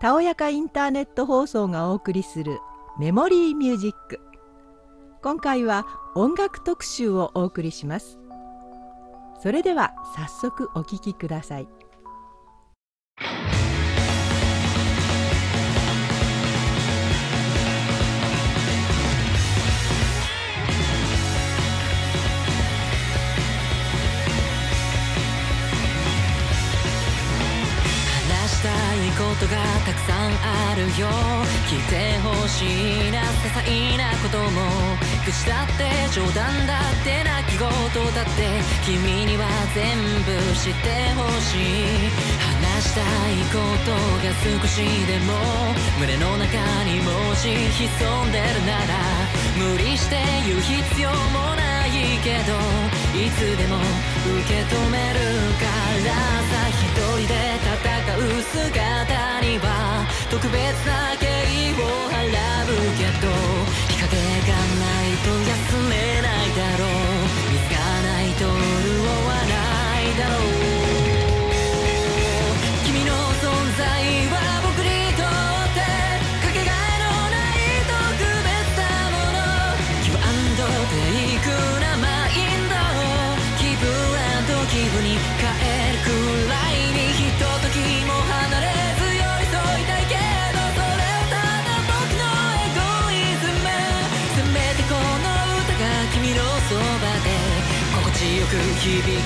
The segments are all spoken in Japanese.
たおやかインターネット放送がお送りするメモリーミュージック。今回は音楽特集をお送りします。それでは早速お聴きください。るよ聞いてほしいな些細なことも口だって冗談だって泣き言だって君には全部知ってほしい。話したいことが少しでも胸の中にもし潜んでるなら無理して言う必要もないけどいつでも受け止めるからさ一人で戦う姿には。特別な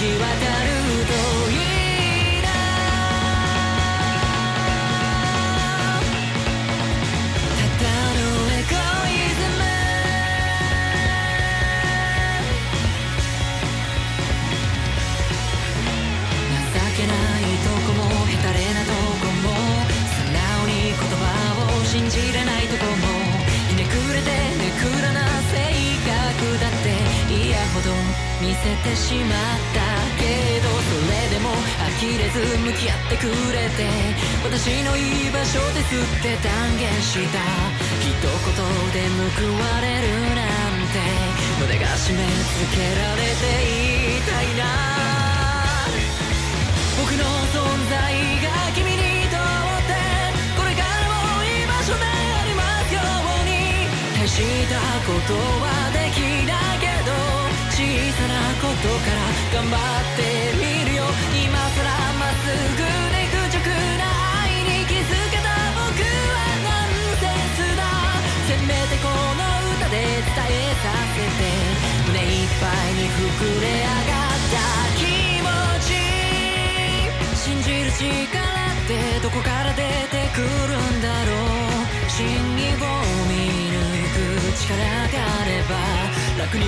き渡る見せてしまったけどそれでも呆れず向き合ってくれて私の居場所ですって断言した。一言で報われるなんて。胸が締め付けられていたいな。僕の存在が君にとってこれからも居場所でありますように。大したことは頑張ってみるよ。今さらまっすぐで愚直な愛に気づけた僕はナンセンスだ。せめてこの歌で伝えさせて。胸いっぱいに膨れ上がった気持ち。信じる力ってどこから出てくるんだろう。真意を見抜く力があれば楽に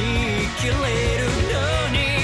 生きれるのに。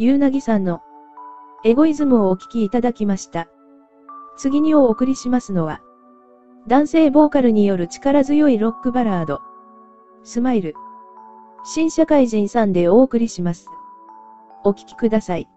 ゆうなぎさんのエゴイズムをお聞きいただきました。次にお送りしますのは、男性ボーカルによる力強いロックバラード、スマイル。新社会人さんでお送りします。お聴きください。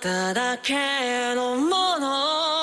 ただけのもの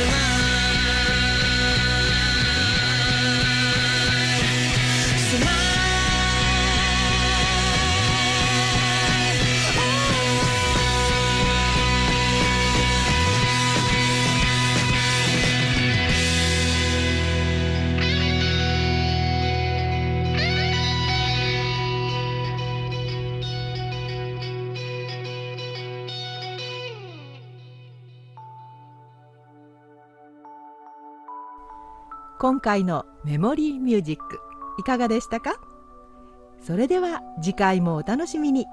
ス今回のメモリーミュージックいかがでしたか？それでは次回もお楽しみに。